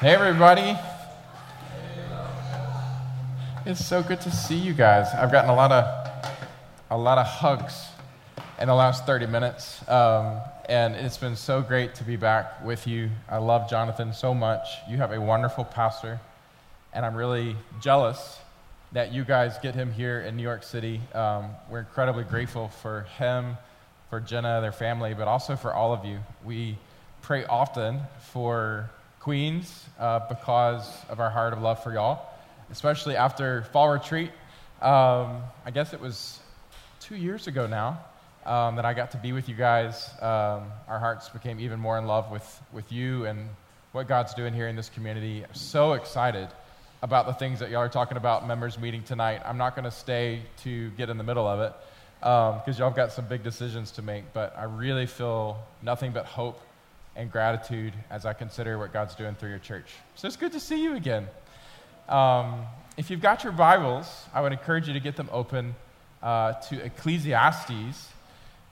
Hey, everybody. It's so good to see you guys. I've gotten a lot of, a lot of hugs in the last 30 minutes, um, and it's been so great to be back with you. I love Jonathan so much. You have a wonderful pastor, and I'm really jealous that you guys get him here in New York City. Um, we're incredibly grateful for him, for Jenna, their family, but also for all of you. We pray often for Queens uh, because of our heart of love for y'all, especially after fall retreat. Um, I guess it was two years ago now um, that I got to be with you guys. Um, our hearts became even more in love with, with you and what God's doing here in this community. I'm so excited about the things that y'all are talking about members meeting tonight. I'm not going to stay to get in the middle of it because um, y'all have got some big decisions to make, but I really feel nothing but hope and gratitude as I consider what God's doing through your church. So it's good to see you again. Um, if you've got your Bibles, I would encourage you to get them open uh, to Ecclesiastes.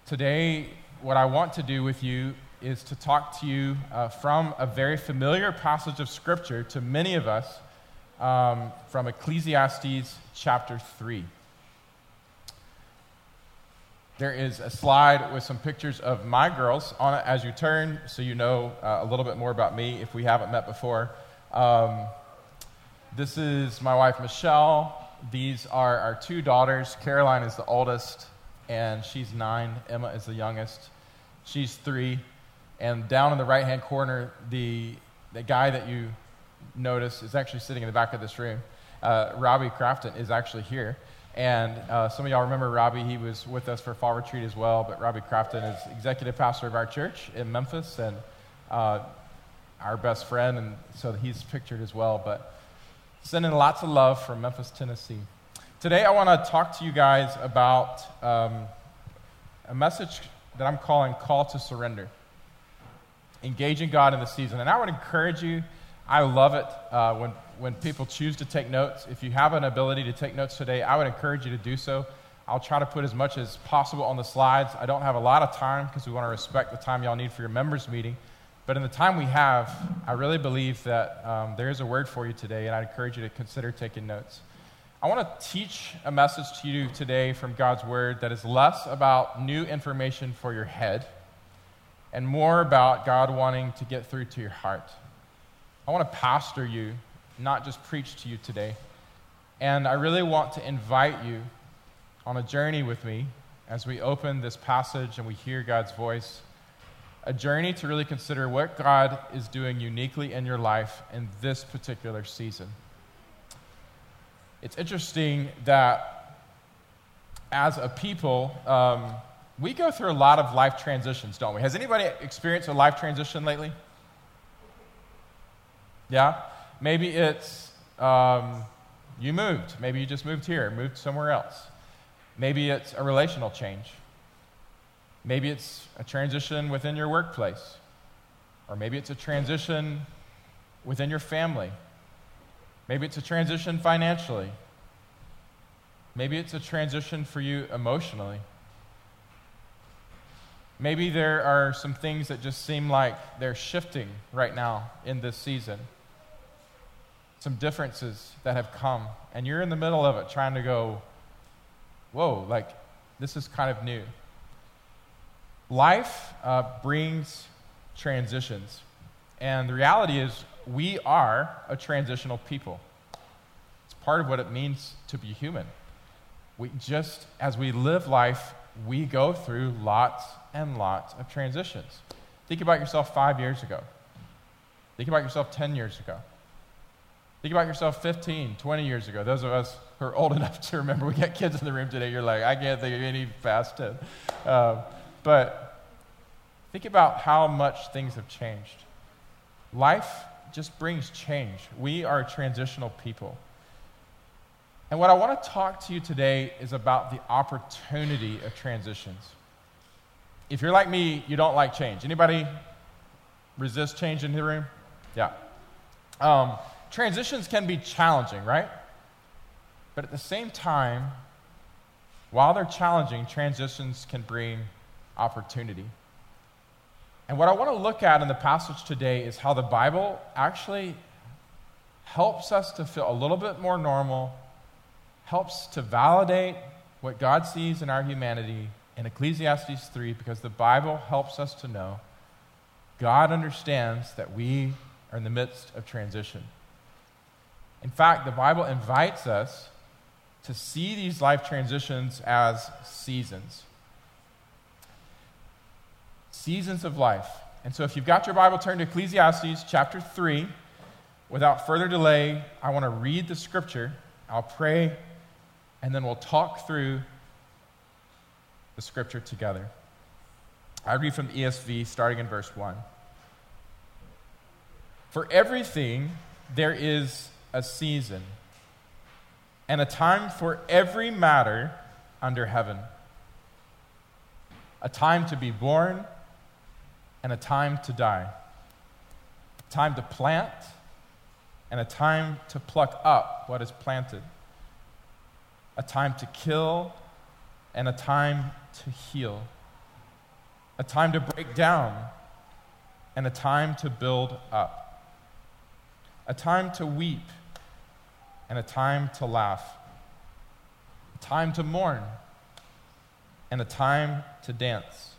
Today, what I want to do with you is to talk to you uh, from a very familiar passage of Scripture to many of us um, from Ecclesiastes chapter 3. There is a slide with some pictures of my girls on it as you turn, so you know uh, a little bit more about me if we haven't met before. Um, this is my wife, Michelle. These are our two daughters. Caroline is the oldest, and she's nine. Emma is the youngest. She's three. And down in the right hand corner, the, the guy that you notice is actually sitting in the back of this room. Uh, Robbie Crafton is actually here. And uh, some of y'all remember Robbie. He was with us for fall retreat as well. But Robbie Crafton is executive pastor of our church in Memphis and uh, our best friend. And so he's pictured as well. But sending lots of love from Memphis, Tennessee. Today, I want to talk to you guys about um, a message that I'm calling Call to Surrender. Engaging God in the season. And I would encourage you, I love it uh, when when people choose to take notes. If you have an ability to take notes today, I would encourage you to do so. I'll try to put as much as possible on the slides. I don't have a lot of time because we want to respect the time y'all need for your members' meeting. But in the time we have, I really believe that um, there is a word for you today, and I'd encourage you to consider taking notes. I want to teach a message to you today from God's Word that is less about new information for your head and more about God wanting to get through to your heart. I want to pastor you not just preach to you today. And I really want to invite you on a journey with me as we open this passage and we hear God's voice. A journey to really consider what God is doing uniquely in your life in this particular season. It's interesting that as a people, um, we go through a lot of life transitions, don't we? Has anybody experienced a life transition lately? Yeah? Maybe it's um, you moved. Maybe you just moved here, moved somewhere else. Maybe it's a relational change. Maybe it's a transition within your workplace. Or maybe it's a transition within your family. Maybe it's a transition financially. Maybe it's a transition for you emotionally. Maybe there are some things that just seem like they're shifting right now in this season some differences that have come, and you're in the middle of it trying to go, whoa, like this is kind of new. Life uh, brings transitions, and the reality is we are a transitional people. It's part of what it means to be human. We just, as we live life, we go through lots and lots of transitions. Think about yourself five years ago. Think about yourself 10 years ago. Think about yourself 15, 20 years ago. Those of us who are old enough to remember, we got kids in the room today. You're like, I can't think of any past 10. Uh, but think about how much things have changed. Life just brings change. We are transitional people. And what I want to talk to you today is about the opportunity of transitions. If you're like me, you don't like change. Anybody resist change in the room? Yeah. Um, transitions can be challenging, right? But at the same time, while they're challenging, transitions can bring opportunity. And what I want to look at in the passage today is how the Bible actually helps us to feel a little bit more normal, helps to validate what God sees in our humanity in Ecclesiastes 3 because the Bible helps us to know God understands that we are in the midst of transition. In fact, the Bible invites us to see these life transitions as seasons. Seasons of life. And so, if you've got your Bible, turn to Ecclesiastes chapter 3. Without further delay, I want to read the scripture. I'll pray, and then we'll talk through the scripture together. I read from the ESV starting in verse 1. For everything there is a season and a time for every matter under heaven. A time to be born and a time to die, a time to plant and a time to pluck up what is planted, a time to kill and a time to heal, a time to break down and a time to build up, a time to weep and a time to laugh, a time to mourn and a time to dance,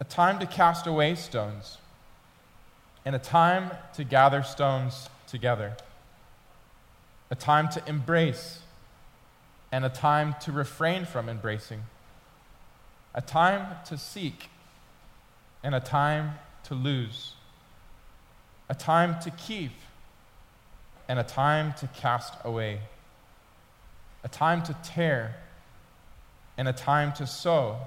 a time to cast away stones and a time to gather stones together, a time to embrace and a time to refrain from embracing, a time to seek and a time to lose, a time to keep and a time to cast away, a time to tear and a time to sow,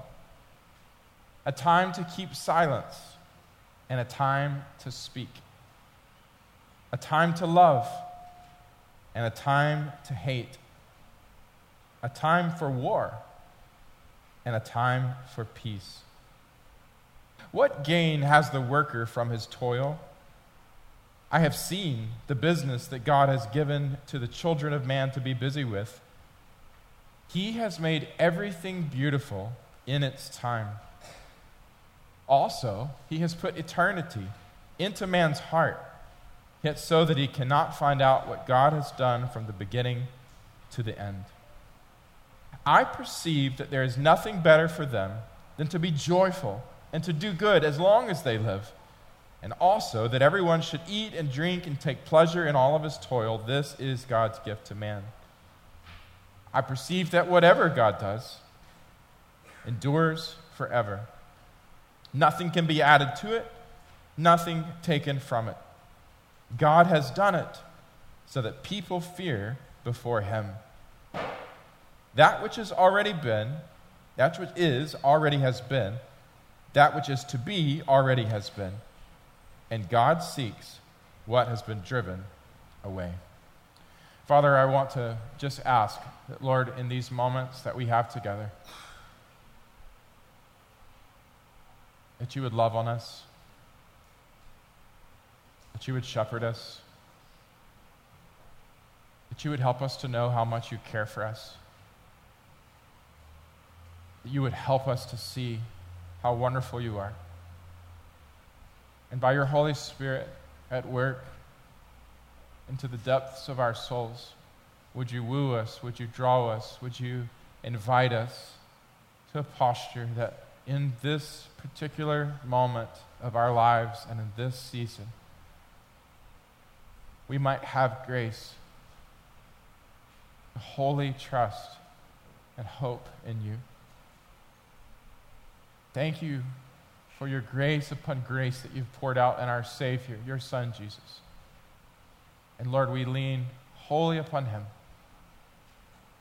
a time to keep silence and a time to speak, a time to love and a time to hate, a time for war and a time for peace. What gain has the worker from his toil? I have seen the business that God has given to the children of man to be busy with. He has made everything beautiful in its time. Also, He has put eternity into man's heart, yet so that he cannot find out what God has done from the beginning to the end. I perceive that there is nothing better for them than to be joyful and to do good as long as they live and also that everyone should eat and drink and take pleasure in all of his toil. This is God's gift to man. I perceive that whatever God does endures forever. Nothing can be added to it, nothing taken from it. God has done it so that people fear before him. That which has already been, that which is already has been, that which is to be already has been and God seeks what has been driven away. Father, I want to just ask that, Lord, in these moments that we have together, that you would love on us, that you would shepherd us, that you would help us to know how much you care for us, that you would help us to see how wonderful you are and by your Holy Spirit at work into the depths of our souls, would you woo us? Would you draw us? Would you invite us to a posture that in this particular moment of our lives and in this season, we might have grace, holy trust, and hope in you. Thank you for your grace upon grace that you've poured out in our Savior, your Son, Jesus. And Lord, we lean wholly upon him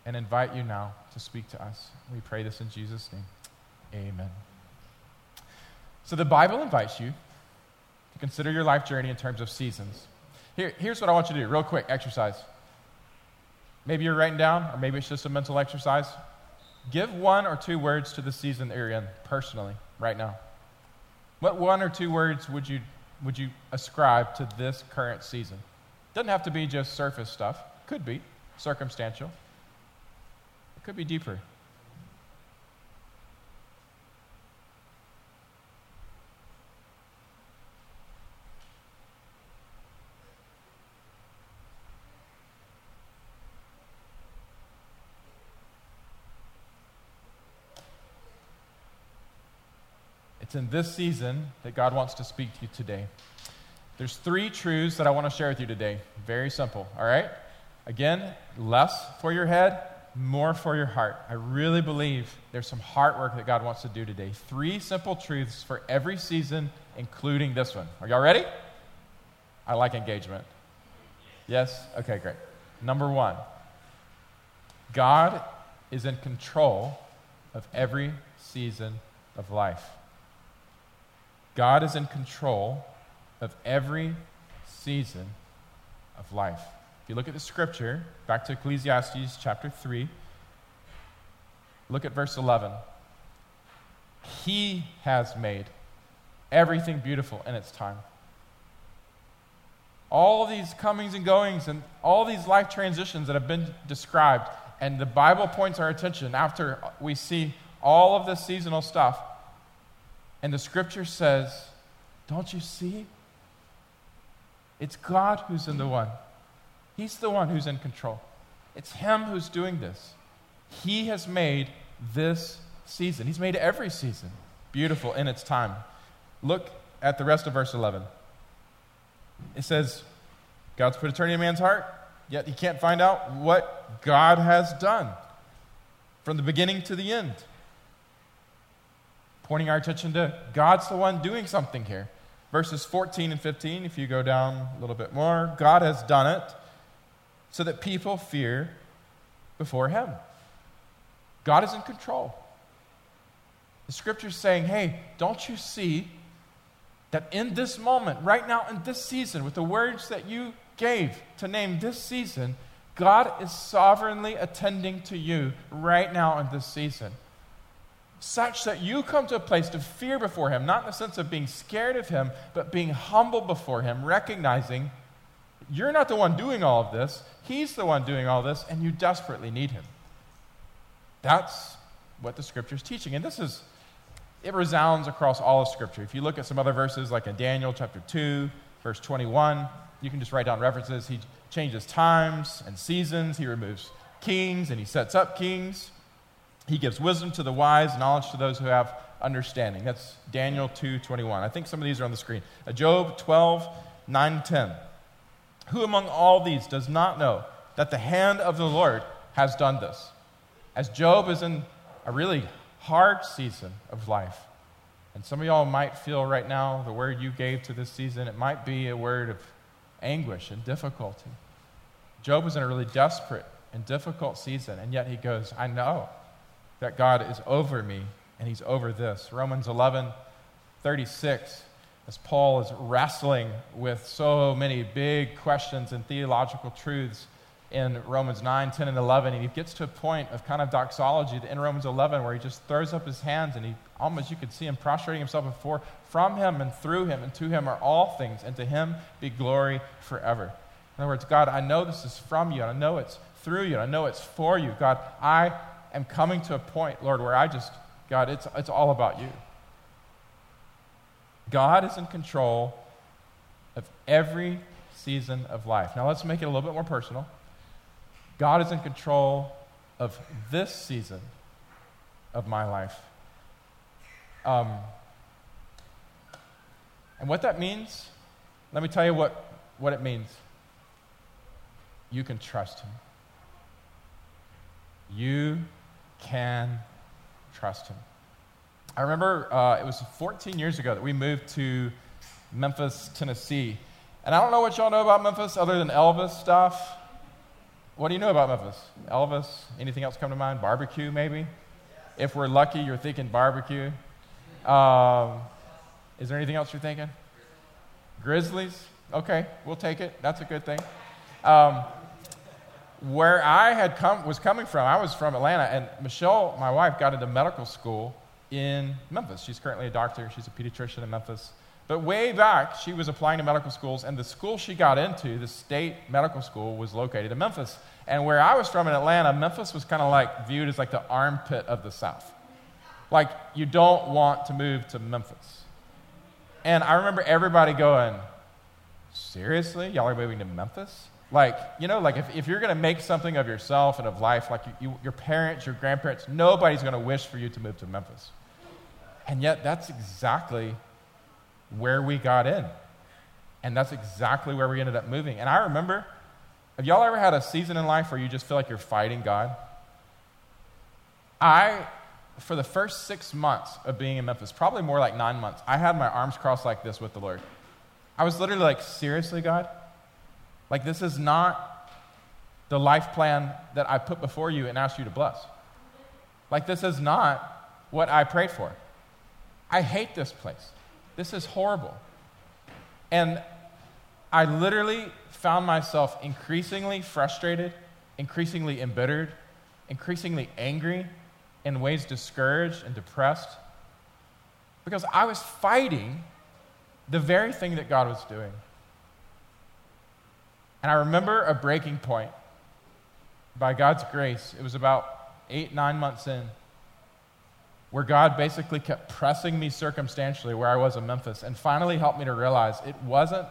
and invite you now to speak to us. We pray this in Jesus' name. Amen. So the Bible invites you to consider your life journey in terms of seasons. Here, here's what I want you to do, real quick exercise. Maybe you're writing down, or maybe it's just a mental exercise. Give one or two words to the season that you're in personally, right now. What one or two words would you, would you ascribe to this current season? Doesn't have to be just surface stuff, could be circumstantial, it could be deeper. It's in this season that God wants to speak to you today. There's three truths that I want to share with you today. Very simple, all right? Again, less for your head, more for your heart. I really believe there's some heart work that God wants to do today. Three simple truths for every season, including this one. Are y'all ready? I like engagement. Yes? Okay, great. Number one God is in control of every season of life. God is in control of every season of life. If you look at the scripture, back to Ecclesiastes chapter 3, look at verse 11. He has made everything beautiful in its time. All these comings and goings and all these life transitions that have been described, and the Bible points our attention after we see all of this seasonal stuff. And the scripture says, Don't you see? It's God who's in the one. He's the one who's in control. It's Him who's doing this. He has made this season, He's made every season beautiful in its time. Look at the rest of verse 11. It says, God's put eternity in man's heart, yet he can't find out what God has done from the beginning to the end. Pointing our attention to God's the one doing something here. Verses 14 and 15, if you go down a little bit more, God has done it so that people fear before Him. God is in control. The scripture's saying, hey, don't you see that in this moment, right now, in this season, with the words that you gave to name this season, God is sovereignly attending to you right now in this season. Such that you come to a place to fear before Him, not in the sense of being scared of Him, but being humble before Him, recognizing you're not the one doing all of this, He's the one doing all this, and you desperately need Him. That's what the Scripture is teaching. And this is it resounds across all of Scripture. If you look at some other verses, like in Daniel chapter 2, verse 21, you can just write down references. He changes times and seasons, he removes kings and he sets up kings. He gives wisdom to the wise, knowledge to those who have understanding. That's Daniel 2:21. I think some of these are on the screen. Uh, Job 12, 9, 10. Who among all these does not know that the hand of the Lord has done this? As Job is in a really hard season of life. And some of y'all might feel right now the word you gave to this season, it might be a word of anguish and difficulty. Job was in a really desperate and difficult season, and yet he goes, I know that God is over me and he's over this. Romans 11, 36, as Paul is wrestling with so many big questions and theological truths in Romans 9, 10, and 11. And he gets to a point of kind of doxology in Romans 11 where he just throws up his hands and he almost, you could see him prostrating himself before. From him and through him and to him are all things, and to him be glory forever. In other words, God, I know this is from you, I know it's through you, I know it's for you. God, I am coming to a point, Lord, where I just, God, it's, it's all about you. God is in control of every season of life. Now, let's make it a little bit more personal. God is in control of this season of my life. Um, and what that means, let me tell you what, what it means. You can trust Him. You can trust Him. I remember uh, it was 14 years ago that we moved to Memphis, Tennessee. And I don't know what y'all know about Memphis other than Elvis stuff. What do you know about Memphis? Elvis? Anything else come to mind? Barbecue, maybe? If we're lucky, you're thinking barbecue. Um, is there anything else you're thinking? Grizzlies? Okay, we'll take it. That's a good thing. Um, where I had come was coming from, I was from Atlanta, and Michelle, my wife, got into medical school in Memphis. She's currently a doctor. She's a pediatrician in Memphis. But way back, she was applying to medical schools, and the school she got into, the state medical school, was located in Memphis. And where I was from in Atlanta, Memphis was kind of like viewed as like the armpit of the South. Like, you don't want to move to Memphis. And I remember everybody going, Seriously? Y'all are moving to Memphis? Like, you know, like if, if you're going to make something of yourself and of life, like you, you, your parents, your grandparents, nobody's going to wish for you to move to Memphis. And yet, that's exactly where we got in. And that's exactly where we ended up moving. And I remember, have y'all ever had a season in life where you just feel like you're fighting God? I, for the first six months of being in Memphis, probably more like nine months, I had my arms crossed like this with the Lord. I was literally like, seriously, God? Like, this is not the life plan that I put before you and asked you to bless. Like, this is not what I prayed for. I hate this place. This is horrible. And I literally found myself increasingly frustrated, increasingly embittered, increasingly angry, in ways discouraged and depressed, because I was fighting the very thing that God was doing. And I remember a breaking point by God's grace. It was about eight, nine months in where God basically kept pressing me circumstantially where I was in Memphis and finally helped me to realize it wasn't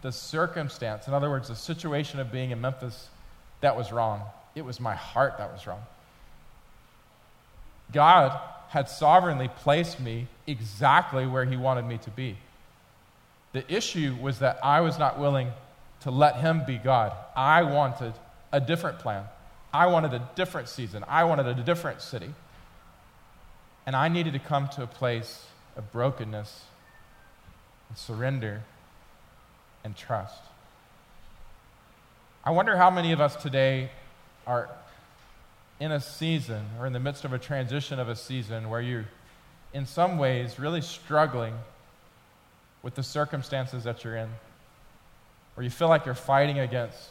the circumstance, in other words, the situation of being in Memphis, that was wrong. It was my heart that was wrong. God had sovereignly placed me exactly where He wanted me to be. The issue was that I was not willing to let Him be God. I wanted a different plan. I wanted a different season. I wanted a different city. And I needed to come to a place of brokenness and surrender and trust. I wonder how many of us today are in a season or in the midst of a transition of a season where you're, in some ways, really struggling with the circumstances that you're in, where you feel like you're fighting against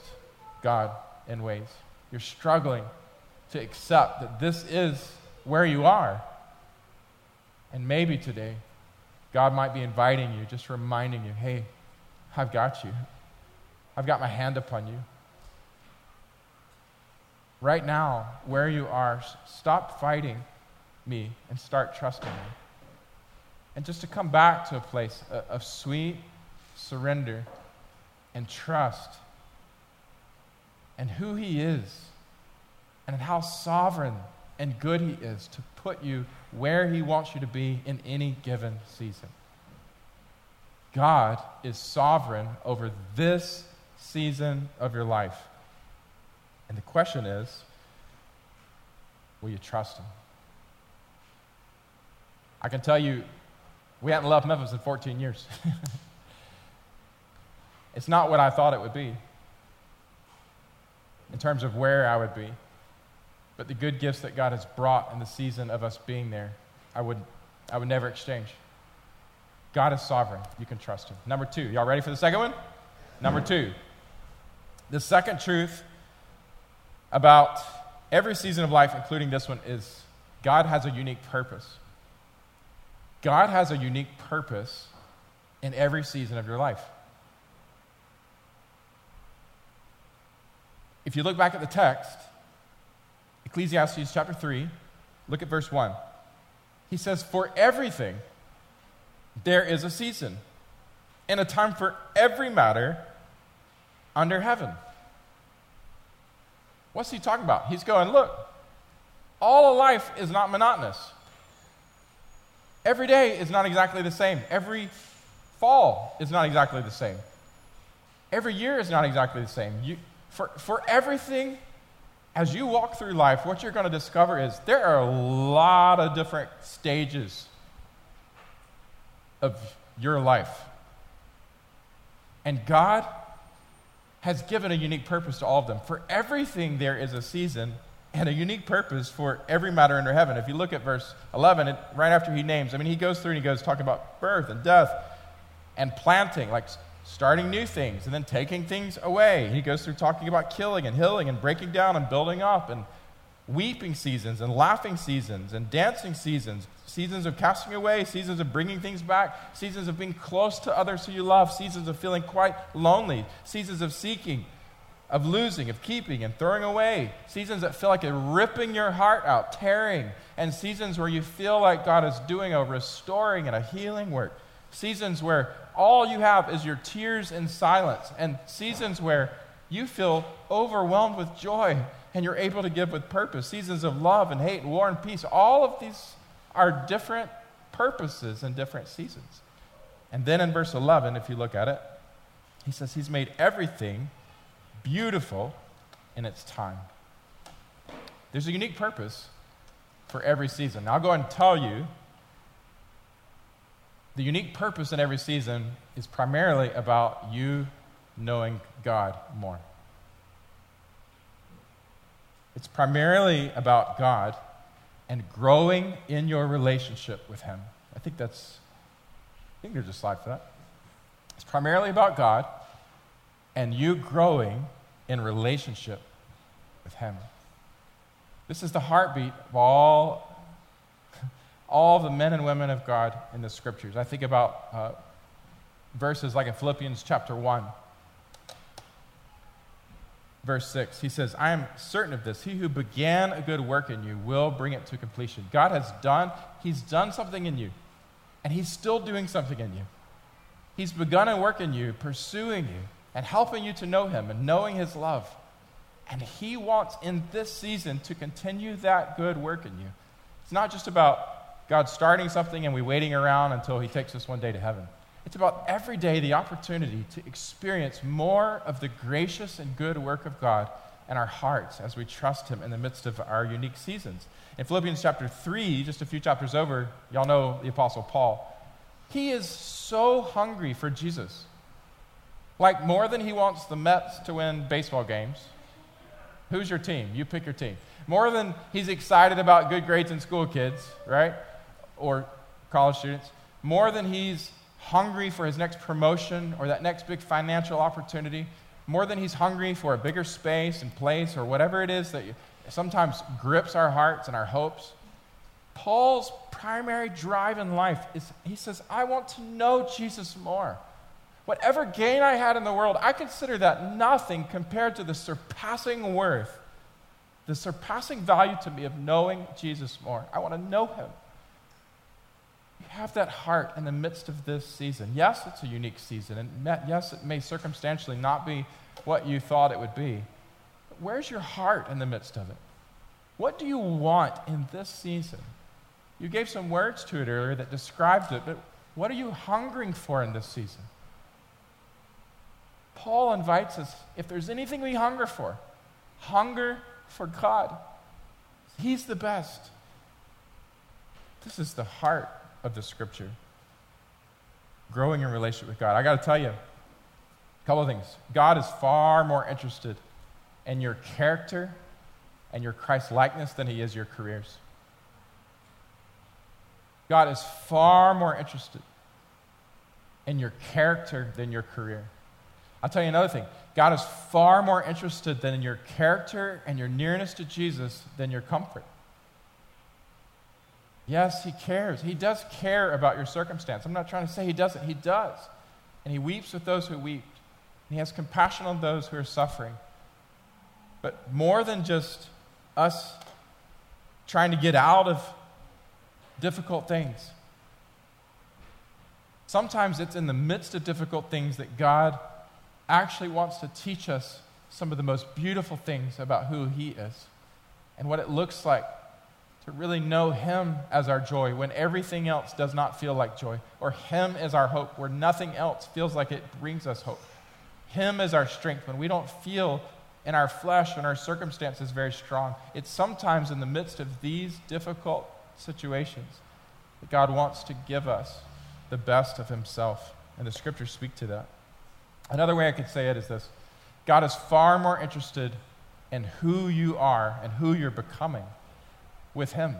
God in ways. You're struggling to accept that this is where you are. And maybe today, God might be inviting you, just reminding you, hey, I've got you. I've got my hand upon you. Right now, where you are, stop fighting me and start trusting me. And just to come back to a place of sweet surrender and trust and who He is and how sovereign and good He is to put you where He wants you to be in any given season. God is sovereign over this season of your life. And the question is will you trust Him? I can tell you, we hadn't left Memphis in 14 years. it's not what I thought it would be in terms of where I would be. But the good gifts that God has brought in the season of us being there, I would, I would never exchange. God is sovereign. You can trust Him. Number two, y'all ready for the second one? Number two, the second truth about every season of life, including this one, is God has a unique purpose. God has a unique purpose in every season of your life. If you look back at the text, Ecclesiastes chapter 3, look at verse 1. He says, For everything there is a season and a time for every matter under heaven. What's he talking about? He's going, Look, all of life is not monotonous. Every day is not exactly the same. Every fall is not exactly the same. Every year is not exactly the same. You, for, for everything as you walk through life, what you're going to discover is there are a lot of different stages of your life. And God has given a unique purpose to all of them. For everything, there is a season and a unique purpose for every matter under heaven. If you look at verse 11, it, right after he names, I mean, he goes through and he goes talking about birth and death and planting, like starting new things and then taking things away. He goes through talking about killing and healing and breaking down and building up and weeping seasons and laughing seasons and dancing seasons, seasons of casting away, seasons of bringing things back, seasons of being close to others who you love, seasons of feeling quite lonely, seasons of seeking, of losing, of keeping and throwing away, seasons that feel like they're ripping your heart out, tearing, and seasons where you feel like God is doing a restoring and a healing work, seasons where all you have is your tears and silence, and seasons where you feel overwhelmed with joy and you're able to give with purpose, seasons of love and hate, and war and peace. All of these are different purposes in different seasons. And then in verse 11, if you look at it, he says he's made everything beautiful in its time. There's a unique purpose for every season. Now, I'll go and tell you the unique purpose in every season is primarily about you knowing God more. It's primarily about God and growing in your relationship with Him. I think that's, I think there's a slide for that. It's primarily about God and you growing in relationship with Him. This is the heartbeat of all, all the men and women of God in the scriptures. I think about uh, verses like in Philippians chapter 1, verse 6. He says, I am certain of this. He who began a good work in you will bring it to completion. God has done, He's done something in you, and He's still doing something in you. He's begun a work in you, pursuing you, and helping you to know Him and knowing His love. And He wants in this season to continue that good work in you. It's not just about God starting something and we waiting around until He takes us one day to heaven. It's about every day the opportunity to experience more of the gracious and good work of God in our hearts as we trust Him in the midst of our unique seasons. In Philippians chapter 3, just a few chapters over, y'all know the Apostle Paul. He is so hungry for Jesus. Like more than he wants the Mets to win baseball games. Who's your team? You pick your team. More than he's excited about good grades in school kids, right? Or college students. More than he's hungry for his next promotion or that next big financial opportunity, more than he's hungry for a bigger space and place or whatever it is that sometimes grips our hearts and our hopes. Paul's primary drive in life is he says, I want to know Jesus more. Whatever gain I had in the world, I consider that nothing compared to the surpassing worth, the surpassing value to me of knowing Jesus more. I want to know him have that heart in the midst of this season. Yes, it's a unique season, and yes, it may circumstantially not be what you thought it would be. But where's your heart in the midst of it? What do you want in this season? You gave some words to it earlier that described it, but what are you hungering for in this season? Paul invites us if there's anything we hunger for, hunger for God. He's the best. This is the heart of the scripture. Growing in relationship with God. I got to tell you a couple of things. God is far more interested in your character and your Christ likeness than he is your careers. God is far more interested in your character than your career. I'll tell you another thing. God is far more interested than in your character and your nearness to Jesus than your comfort. Yes, he cares. He does care about your circumstance. I'm not trying to say he doesn't. He does. And he weeps with those who weep. And he has compassion on those who are suffering. But more than just us trying to get out of difficult things, sometimes it's in the midst of difficult things that God actually wants to teach us some of the most beautiful things about who he is and what it looks like to really know Him as our joy when everything else does not feel like joy, or Him as our hope where nothing else feels like it brings us hope. Him as our strength when we don't feel in our flesh and our circumstances very strong. It's sometimes in the midst of these difficult situations that God wants to give us the best of Himself, and the scriptures speak to that. Another way I could say it is this God is far more interested in who you are and who you're becoming with Him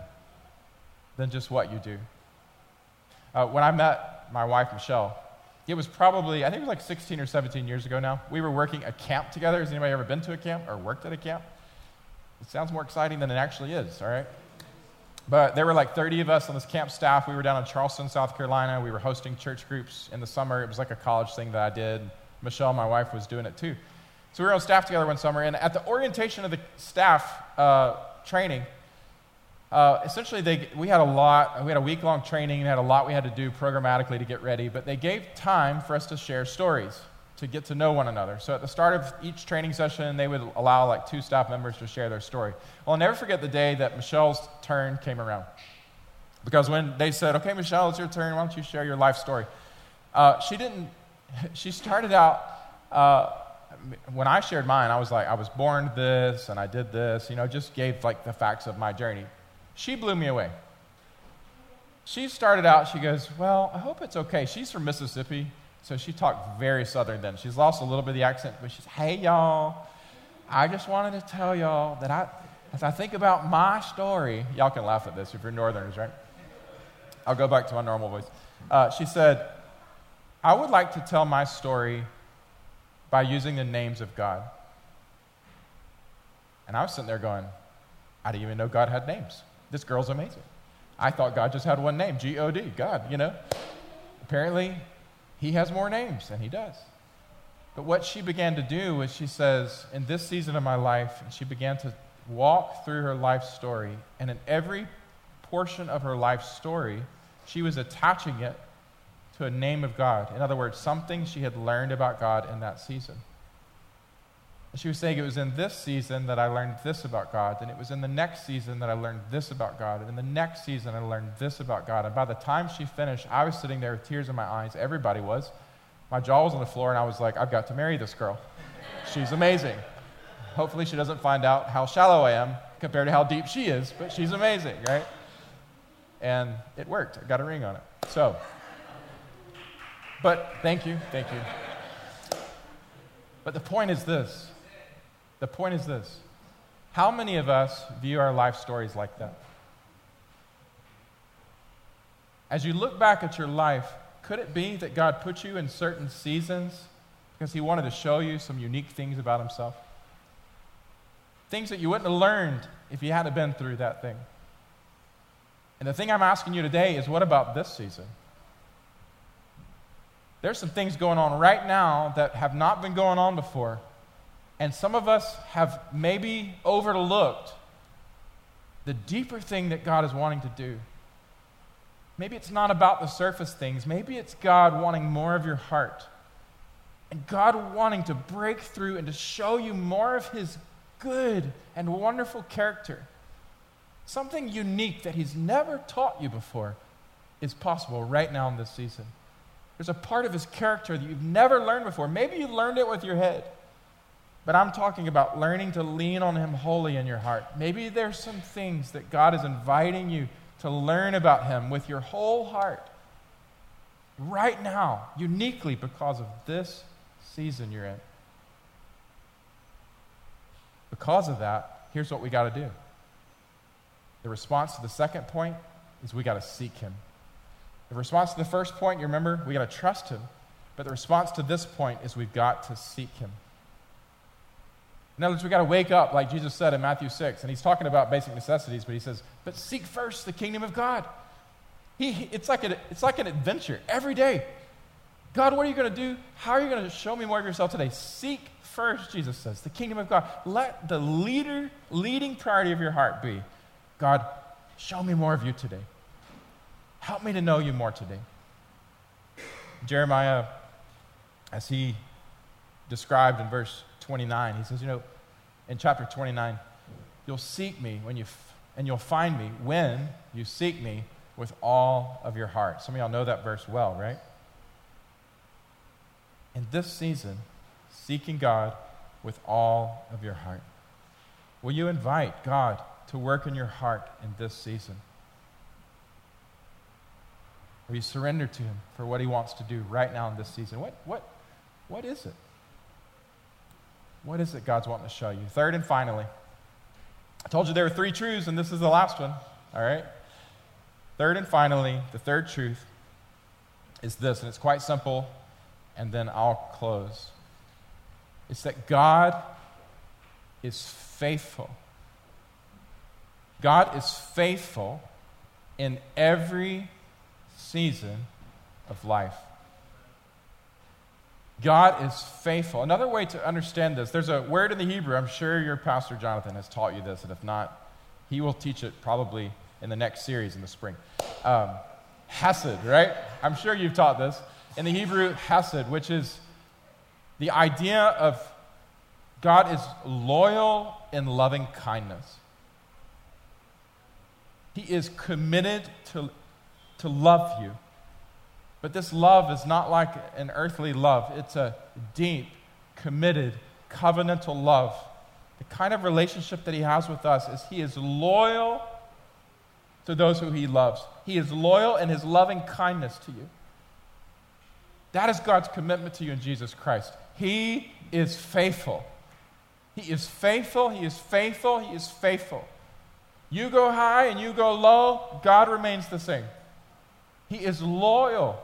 than just what you do. Uh, when I met my wife, Michelle, it was probably, I think it was like 16 or 17 years ago now. We were working a camp together. Has anybody ever been to a camp or worked at a camp? It sounds more exciting than it actually is, all right? But there were like 30 of us on this camp staff. We were down in Charleston, South Carolina. We were hosting church groups in the summer. It was like a college thing that I did. Michelle, my wife, was doing it too. So we were on staff together one summer, and at the orientation of the staff uh, training, uh, essentially, they, we had a lot, we had a week long training and had a lot we had to do programmatically to get ready, but they gave time for us to share stories, to get to know one another. So at the start of each training session, they would allow like two staff members to share their story. Well, I'll never forget the day that Michelle's turn came around. Because when they said, okay, Michelle, it's your turn, why don't you share your life story? Uh, she didn't, she started out, uh, when I shared mine, I was like, I was born this and I did this, you know, just gave like the facts of my journey. She blew me away. She started out, she goes, Well, I hope it's okay. She's from Mississippi, so she talked very southern then. She's lost a little bit of the accent, but she's, Hey, y'all, I just wanted to tell y'all that I, as I think about my story, y'all can laugh at this if you're northerners, right? I'll go back to my normal voice. Uh, she said, I would like to tell my story by using the names of God. And I was sitting there going, I didn't even know God had names. This girl's amazing. I thought God just had one name, G O D, God, you know. Apparently, He has more names, than He does. But what she began to do was she says, in this season of my life, and she began to walk through her life story, and in every portion of her life story, she was attaching it to a name of God. In other words, something she had learned about God in that season. She was saying, It was in this season that I learned this about God, and it was in the next season that I learned this about God, and in the next season I learned this about God. And by the time she finished, I was sitting there with tears in my eyes. Everybody was. My jaw was on the floor, and I was like, I've got to marry this girl. She's amazing. Hopefully, she doesn't find out how shallow I am compared to how deep she is, but she's amazing, right? And it worked. I got a ring on it. So, but thank you, thank you. But the point is this the point is this how many of us view our life stories like that? As you look back at your life, could it be that God put you in certain seasons because He wanted to show you some unique things about Himself? Things that you wouldn't have learned if you hadn't been through that thing. And the thing I'm asking you today is what about this season? There's some things going on right now that have not been going on before. And some of us have maybe overlooked the deeper thing that God is wanting to do. Maybe it's not about the surface things. Maybe it's God wanting more of your heart. And God wanting to break through and to show you more of His good and wonderful character. Something unique that He's never taught you before is possible right now in this season. There's a part of His character that you've never learned before. Maybe you learned it with your head. But I'm talking about learning to lean on Him wholly in your heart. Maybe there's some things that God is inviting you to learn about Him with your whole heart right now, uniquely because of this season you're in. Because of that, here's what we got to do. The response to the second point is we got to seek Him. The response to the first point, you remember, we got to trust Him. But the response to this point is we've got to seek Him. In other words, we've got to wake up, like Jesus said in Matthew 6. And he's talking about basic necessities, but he says, But seek first the kingdom of God. He, it's, like a, it's like an adventure every day. God, what are you going to do? How are you going to show me more of yourself today? Seek first, Jesus says, the kingdom of God. Let the leader, leading priority of your heart be God, show me more of you today. Help me to know you more today. Jeremiah, as he described in verse 29. He says, You know, in chapter 29, you'll seek me when you, f- and you'll find me when you seek me with all of your heart. Some of y'all know that verse well, right? In this season, seeking God with all of your heart. Will you invite God to work in your heart in this season? Will you surrender to Him for what He wants to do right now in this season? What, what, what is it? What is it God's wanting to show you? Third and finally, I told you there were three truths, and this is the last one, all right? Third and finally, the third truth is this, and it's quite simple, and then I'll close. It's that God is faithful. God is faithful in every season of life. God is faithful. Another way to understand this, there's a word in the Hebrew, I'm sure your pastor Jonathan has taught you this, and if not, he will teach it probably in the next series in the spring. Um, hesed, right? I'm sure you've taught this. In the Hebrew, hesed, which is the idea of God is loyal in loving kindness. He is committed to, to love you. But this love is not like an earthly love, it's a deep, committed, covenantal love. The kind of relationship that He has with us is He is loyal to those who He loves, He is loyal in His loving kindness to you. That is God's commitment to you in Jesus Christ. He is faithful. He is faithful. He is faithful. He is faithful. You go high and you go low, God remains the same. He is loyal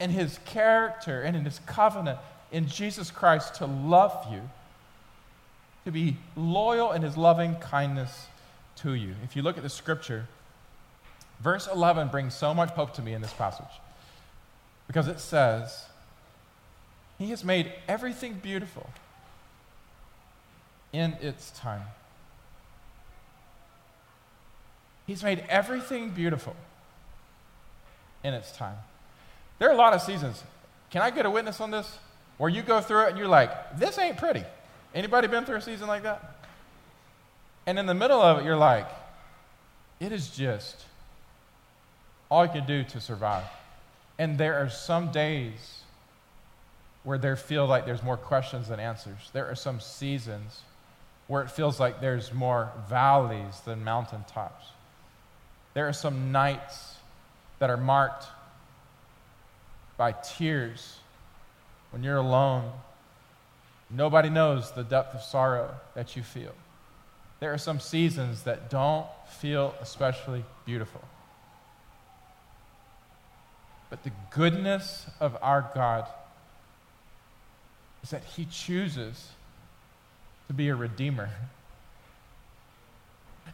in his character and in his covenant in Jesus Christ to love you, to be loyal in his loving kindness to you. If you look at the scripture, verse 11 brings so much hope to me in this passage because it says, He has made everything beautiful in its time. He's made everything beautiful in its time. There are a lot of seasons. Can I get a witness on this? Where you go through it and you're like, this ain't pretty. Anybody been through a season like that? And in the middle of it, you're like, it is just all you can do to survive. And there are some days where there feel like there's more questions than answers. There are some seasons where it feels like there's more valleys than mountaintops. There are some nights that are marked by tears when you're alone. Nobody knows the depth of sorrow that you feel. There are some seasons that don't feel especially beautiful. But the goodness of our God is that He chooses to be a redeemer.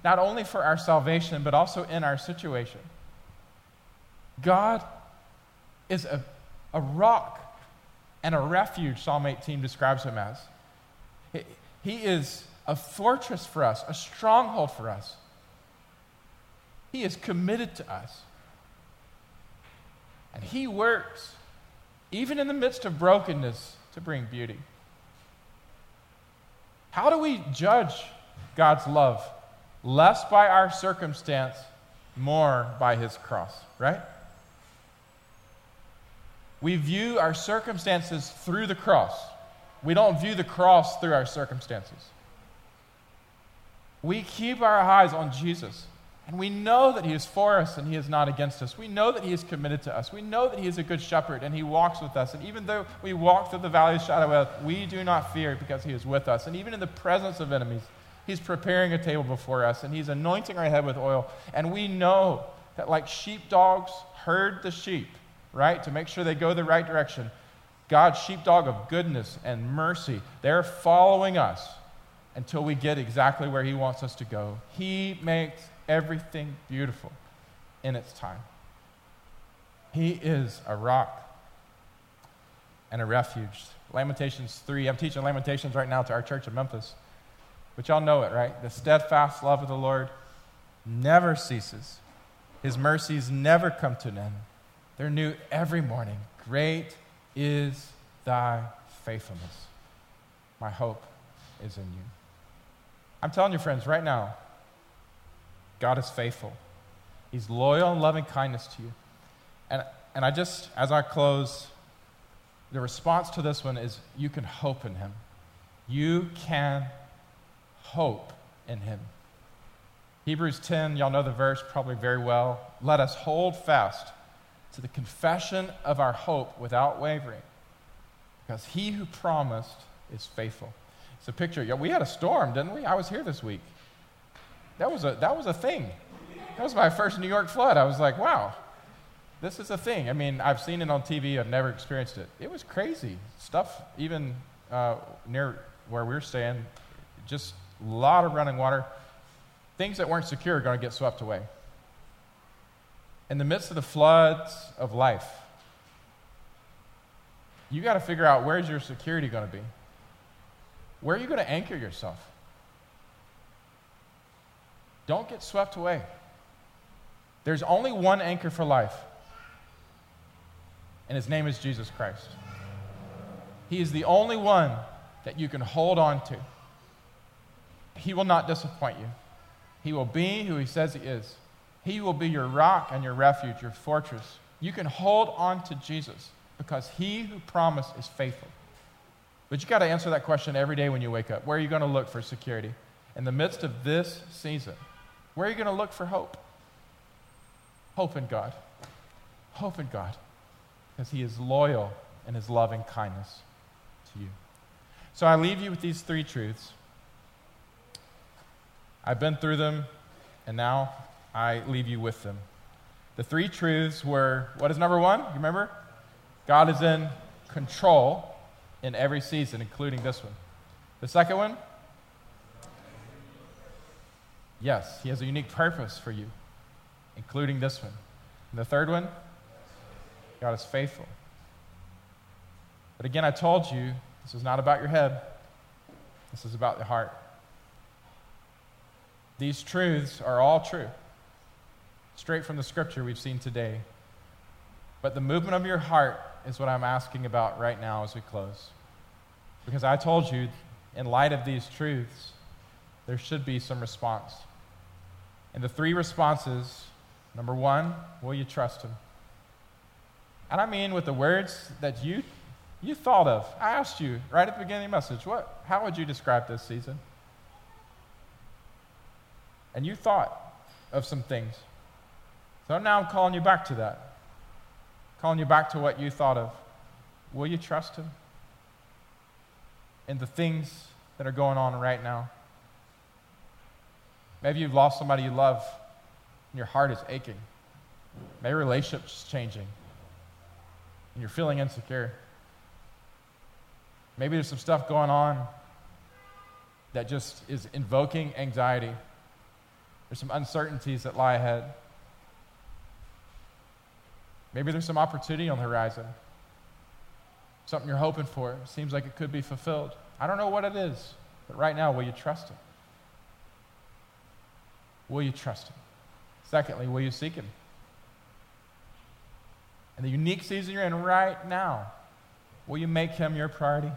Not only for our salvation, but also in our situation. God is a, a rock and a refuge, Psalm 18 describes him as. He, is a fortress for us, a stronghold for us. He is committed to us. And He works, even in the midst of brokenness, to bring beauty. How do we judge God's love? Less by our circumstance, more by his cross, right? We view our circumstances through the cross. We don't view the cross through our circumstances. We keep our eyes on Jesus. And we know that He is for us and He is not against us. We know that He is committed to us. We know that He is a good shepherd and He walks with us. And even though we walk through the valley of shadow of death, we do not fear because He is with us. And even in the presence of enemies, He's preparing a table before us and He's anointing our head with oil. And we know that, like sheepdogs herd the sheep, right, to make sure they go the right direction, God's sheepdog of goodness and mercy, they're following us until we get exactly where He wants us to go. He makes everything beautiful in its time. He is a rock and a refuge. Lamentations 3. I'm teaching Lamentations right now to our church in Memphis. But y'all know it, right? The steadfast love of the Lord never ceases, His mercies never come to an end. They're new every morning. Great is thy faithfulness. My hope is in you. I'm telling you, friends, right now, God is faithful. He's loyal and loving kindness to you. And, and I just, as I close, the response to this one is you can hope in Him. You can hope in Him. Hebrews 10, y'all know the verse probably very well. Let us hold fast to the confession of our hope without wavering, because He who promised is faithful. It's a picture. Yeah, we had a storm, didn't we? I was here this week. That was a, that was a thing. That was my first New York flood. I was like, wow, this is a thing. I mean, I've seen it on TV, I've never experienced it. It was crazy. Stuff, even uh, near where we we're staying, just a lot of running water. Things that weren't secure are going to get swept away. In the midst of the floods of life, you got to figure out where's your security going to be? Where are you going to anchor yourself? Don't get swept away. There's only one anchor for life, and his name is Jesus Christ. He is the only one that you can hold on to. He will not disappoint you. He will be who he says he is. He will be your rock and your refuge, your fortress. You can hold on to Jesus because he who promised is faithful. But you got to answer that question every day when you wake up. Where are you going to look for security? In the midst of this season, where are you going to look for hope? Hope in God. Hope in God. Because he is loyal in his loving kindness to you. So I leave you with these three truths. I've been through them, and now I leave you with them. The three truths were what is number one? You remember? God is in control in every season, including this one. The second one? Yes, He has a unique purpose for you, including this one. And the third one? God is faithful. But again, I told you this is not about your head, this is about the heart. These truths are all true, straight from the scripture we've seen today. But the movement of your heart is what I'm asking about right now as we close. Because I told you, in light of these truths, there should be some response. And the three responses number one, will you trust Him? And I mean with the words that you, you thought of. I asked you right at the beginning of the message, what, how would you describe this season? And you thought of some things. So now I'm calling you back to that calling you back to what you thought of. Will you trust Him in the things that are going on right now? Maybe you've lost somebody you love and your heart is aching. Maybe relationships changing and you're feeling insecure. Maybe there's some stuff going on that just is invoking anxiety. There's some uncertainties that lie ahead. Maybe there's some opportunity on the horizon, something you're hoping for. seems like it could be fulfilled. I don't know what it is, but right now, will you trust Him? Will you trust Him? Secondly, will you seek Him? In the unique season you're in right now, will you make Him your priority?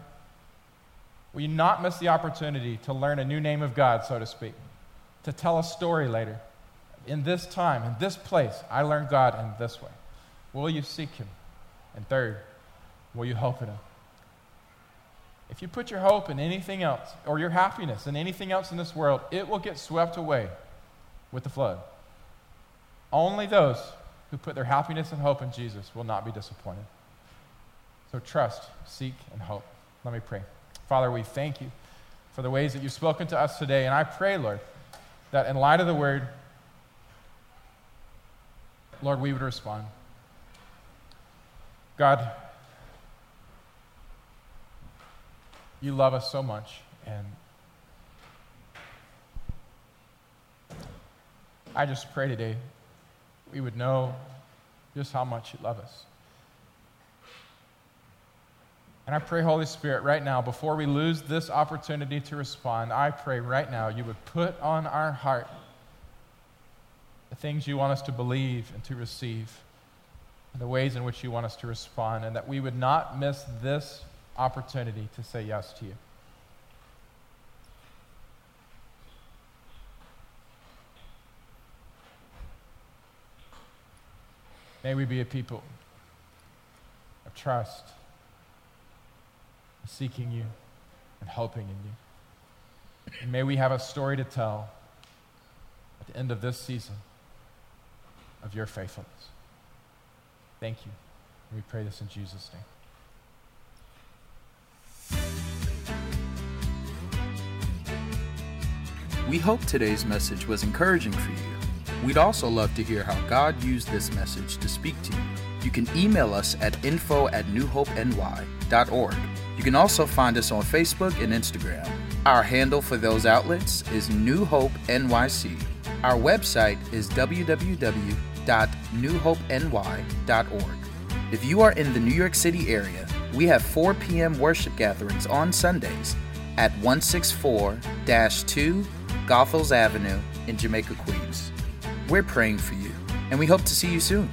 Will you not miss the opportunity to learn a new name of God, so to speak? To tell a story later. In this time, in this place, I learned God in this way. Will you seek Him? And third, will you hope in Him? If you put your hope in anything else, or your happiness in anything else in this world, it will get swept away with the flood. Only those who put their happiness and hope in Jesus will not be disappointed. So trust, seek, and hope. Let me pray. Father, we thank you for the ways that you've spoken to us today. And I pray, Lord, that in light of the word, Lord, we would respond. God, you love us so much, and I just pray today we would know just how much you love us. And I pray, Holy Spirit, right now, before we lose this opportunity to respond, I pray right now you would put on our heart the things you want us to believe and to receive the ways in which you want us to respond, and that we would not miss this opportunity to say yes to you. May we be a people of trust, seeking you and hoping in you. And may we have a story to tell at the end of this season of your faithfulness. Thank you. We pray this in Jesus' name. We hope today's message was encouraging for you. We'd also love to hear how God used this message to speak to you. You can email us at info at newhopeny.org. You can also find us on Facebook and Instagram. Our handle for those outlets is New Hope NYC. Our website is www www.newhopeny.org. If you are in the New York City area, we have 4 p.m. worship gatherings on Sundays at 164 2 Goethals Avenue in Jamaica, Queens. We're praying for you, and we hope to see you soon.